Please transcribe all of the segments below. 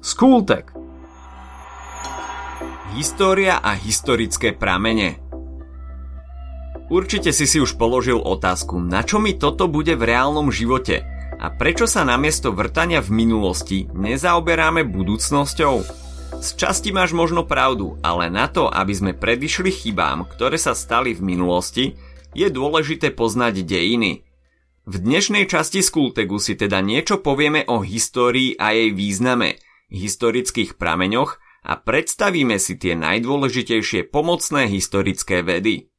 Skultek. História a historické pramene Určite si si už položil otázku, na čo mi toto bude v reálnom živote a prečo sa namiesto vrtania v minulosti nezaoberáme budúcnosťou? Z časti máš možno pravdu, ale na to, aby sme predišli chybám, ktoré sa stali v minulosti, je dôležité poznať dejiny. V dnešnej časti Skultegu si teda niečo povieme o histórii a jej význame, historických prameňoch a predstavíme si tie najdôležitejšie pomocné historické vedy.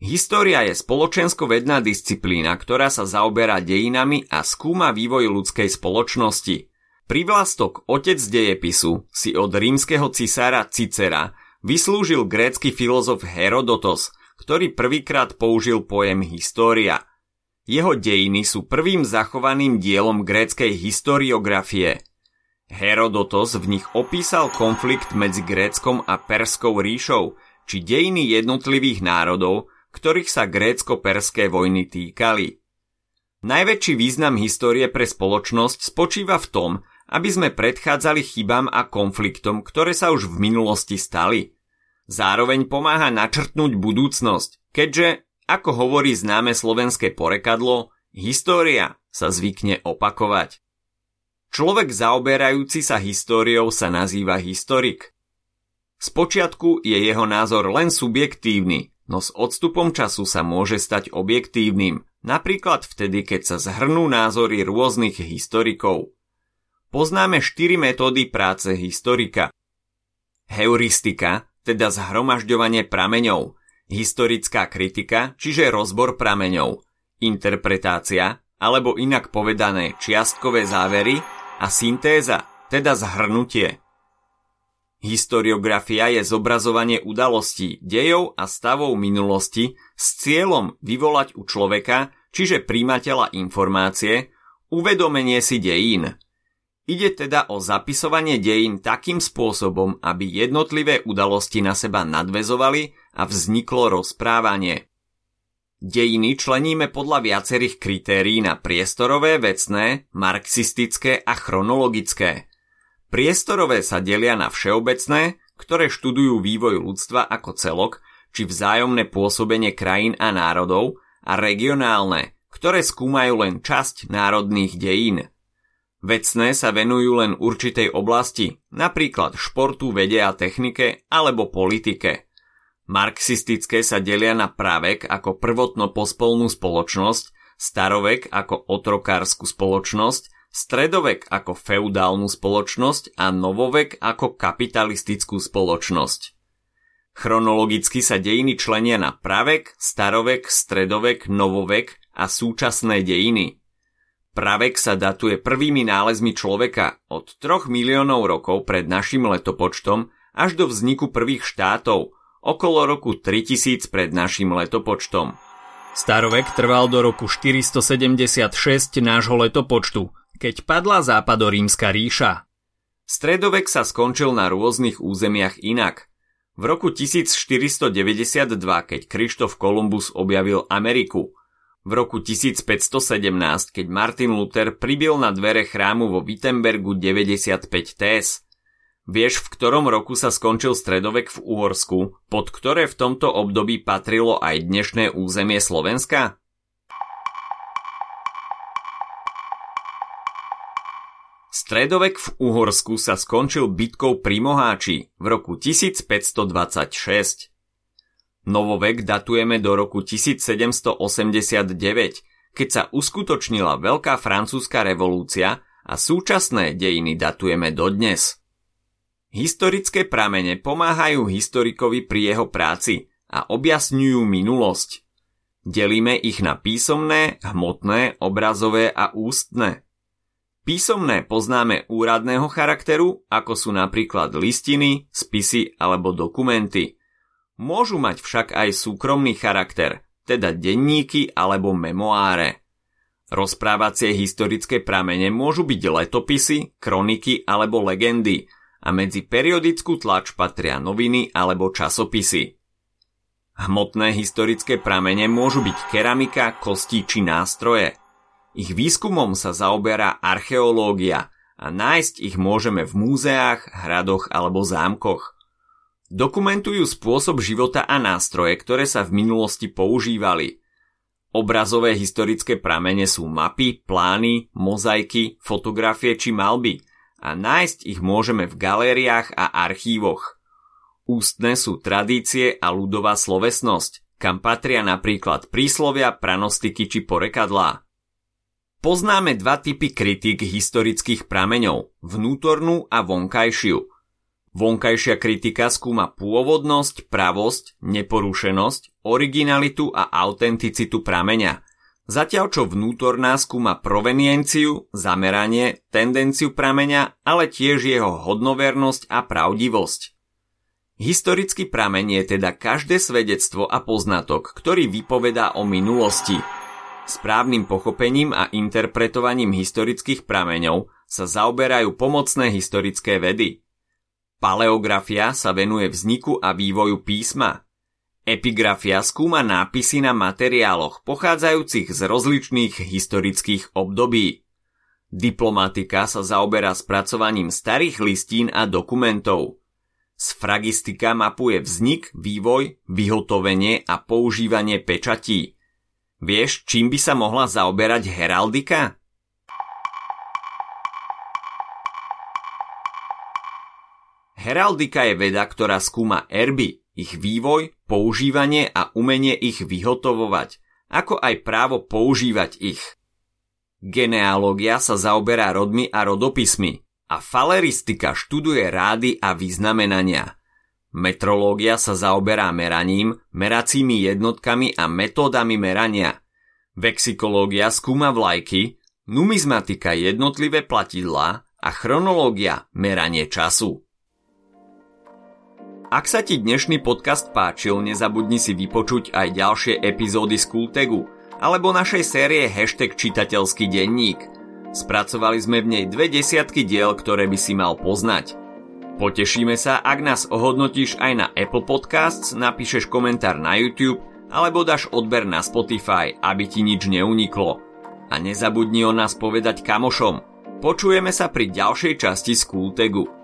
História je spoločensko-vedná disciplína, ktorá sa zaoberá dejinami a skúma vývoj ľudskej spoločnosti. Privlastok otec dejepisu si od rímskeho cisára Cicera vyslúžil grécky filozof Herodotos, ktorý prvýkrát použil pojem história. Jeho dejiny sú prvým zachovaným dielom gréckej historiografie. Herodotos v nich opísal konflikt medzi Gréckom a Perskou ríšou, či dejiny jednotlivých národov, ktorých sa grécko-perské vojny týkali. Najväčší význam histórie pre spoločnosť spočíva v tom, aby sme predchádzali chybám a konfliktom, ktoré sa už v minulosti stali. Zároveň pomáha načrtnúť budúcnosť, keďže, ako hovorí známe slovenské porekadlo, história sa zvykne opakovať. Človek zaoberajúci sa históriou sa nazýva historik. Spočiatku je jeho názor len subjektívny, no s odstupom času sa môže stať objektívnym, napríklad vtedy, keď sa zhrnú názory rôznych historikov. Poznáme štyri metódy práce historika. Heuristika, teda zhromažďovanie prameňov, historická kritika, čiže rozbor prameňov, interpretácia, alebo inak povedané čiastkové závery a syntéza, teda zhrnutie. Historiografia je zobrazovanie udalostí, dejov a stavov minulosti s cieľom vyvolať u človeka, čiže príjmateľa informácie, uvedomenie si dejín. Ide teda o zapisovanie dejín takým spôsobom, aby jednotlivé udalosti na seba nadvezovali a vzniklo rozprávanie. Dejiny členíme podľa viacerých kritérií na priestorové, vecné, marxistické a chronologické – Priestorové sa delia na všeobecné, ktoré študujú vývoj ľudstva ako celok, či vzájomné pôsobenie krajín a národov, a regionálne, ktoré skúmajú len časť národných dejín. Vecné sa venujú len určitej oblasti, napríklad športu, vede a technike alebo politike. Marxistické sa delia na pravek ako prvotno pospolnú spoločnosť, starovek ako otrokárskú spoločnosť stredovek ako feudálnu spoločnosť a novovek ako kapitalistickú spoločnosť. Chronologicky sa dejiny členia na pravek, starovek, stredovek, novovek a súčasné dejiny. Pravek sa datuje prvými nálezmi človeka od 3 miliónov rokov pred našim letopočtom až do vzniku prvých štátov, okolo roku 3000 pred našim letopočtom. Starovek trval do roku 476 nášho letopočtu, keď padla západorímska ríša. Stredovek sa skončil na rôznych územiach inak. V roku 1492, keď Krištof Kolumbus objavil Ameriku, v roku 1517, keď Martin Luther pribil na dvere chrámu vo Wittenbergu 95 tés. Vieš, v ktorom roku sa skončil stredovek v Uhorsku, pod ktoré v tomto období patrilo aj dnešné územie Slovenska? Stredovek v Uhorsku sa skončil bitkou pri Moháči v roku 1526. Novovek datujeme do roku 1789, keď sa uskutočnila Veľká francúzska revolúcia a súčasné dejiny datujeme dodnes. Historické pramene pomáhajú historikovi pri jeho práci a objasňujú minulosť. Delíme ich na písomné, hmotné, obrazové a ústne. Písomné poznáme úradného charakteru, ako sú napríklad listiny, spisy alebo dokumenty. Môžu mať však aj súkromný charakter, teda denníky alebo memoáre. Rozprávacie historické pramene môžu byť letopisy, kroniky alebo legendy a medzi periodickú tlač patria noviny alebo časopisy. Hmotné historické pramene môžu byť keramika, kosti či nástroje – ich výskumom sa zaoberá archeológia a nájsť ich môžeme v múzeách, hradoch alebo zámkoch. Dokumentujú spôsob života a nástroje, ktoré sa v minulosti používali. Obrazové historické pramene sú mapy, plány, mozaiky, fotografie či malby a nájsť ich môžeme v galériách a archívoch. Ústne sú tradície a ľudová slovesnosť, kam patria napríklad príslovia, pranostiky či porekadlá. Poznáme dva typy kritik historických prameňov, vnútornú a vonkajšiu. Vonkajšia kritika skúma pôvodnosť, pravosť, neporušenosť, originalitu a autenticitu prameňa, zatiaľ čo vnútorná skúma provenienciu, zameranie, tendenciu prameňa, ale tiež jeho hodnovernosť a pravdivosť. Historický prameň je teda každé svedectvo a poznatok, ktorý vypovedá o minulosti – Správnym pochopením a interpretovaním historických prameňov sa zaoberajú pomocné historické vedy. Paleografia sa venuje vzniku a vývoju písma. Epigrafia skúma nápisy na materiáloch pochádzajúcich z rozličných historických období. Diplomatika sa zaoberá spracovaním starých listín a dokumentov. Sfragistika mapuje vznik, vývoj, vyhotovenie a používanie pečatí – Vieš, čím by sa mohla zaoberať heraldika? Heraldika je veda, ktorá skúma erby, ich vývoj, používanie a umenie ich vyhotovovať, ako aj právo používať ich. Genealógia sa zaoberá rodmi a rodopismi a faleristika študuje rády a vyznamenania – Metrológia sa zaoberá meraním, meracími jednotkami a metódami merania. Vexikológia skúma vlajky, numizmatika jednotlivé platidlá a chronológia meranie času. Ak sa ti dnešný podcast páčil, nezabudni si vypočuť aj ďalšie epizódy z Kultegu alebo našej série Hashtag čitateľský denník. Spracovali sme v nej dve desiatky diel, ktoré by si mal poznať. Potešíme sa, ak nás ohodnotíš aj na Apple Podcasts, napíšeš komentár na YouTube alebo dáš odber na Spotify, aby ti nič neuniklo. A nezabudni o nás povedať kamošom. Počujeme sa pri ďalšej časti Skultegu.